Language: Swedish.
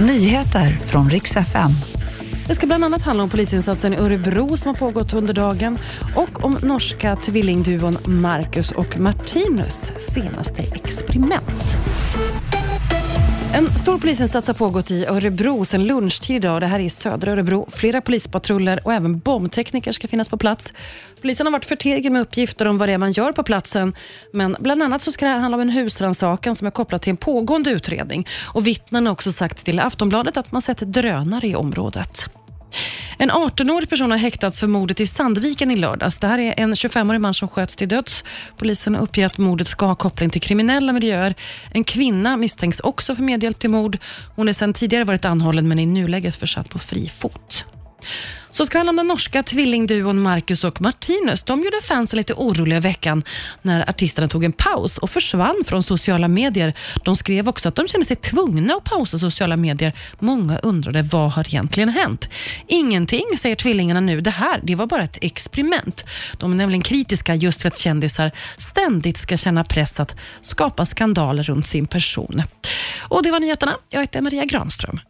Nyheter från riks FM. Det ska bland annat handla om polisinsatsen i Örebro som har pågått under dagen och om norska tvillingduon Marcus och Martinus senaste experiment. En stor polisinsats har pågått i Örebro sedan lunchtid idag. Det här är i södra Örebro. Flera polispatruller och även bombtekniker ska finnas på plats. Polisen har varit förtegen med uppgifter om vad det är man gör på platsen. Men bland annat så ska det här handla om en husrannsakan som är kopplad till en pågående utredning. Och Vittnen har också sagt till Aftonbladet att man sett drönare i området. En 18-årig person har häktats för mordet i Sandviken i lördags. Det här är en 25-årig man som sköts till döds. Polisen uppger att mordet ska ha koppling till kriminella miljöer. En kvinna misstänks också för medhjälp till mord. Hon är sedan tidigare varit anhållen men är i nuläget försatt på fri fot. Så ska det handla om den norska tvillingduon Marcus och Martinus. De gjorde fansen lite oroliga i veckan när artisterna tog en paus och försvann från sociala medier. De skrev också att de kände sig tvungna att pausa sociala medier. Många undrade vad har egentligen hänt? Ingenting, säger tvillingarna nu. Det här det var bara ett experiment. De är nämligen kritiska just för att kändisar ständigt ska känna press att skapa skandaler runt sin person. Och Det var nyheterna. Jag heter Maria Granström.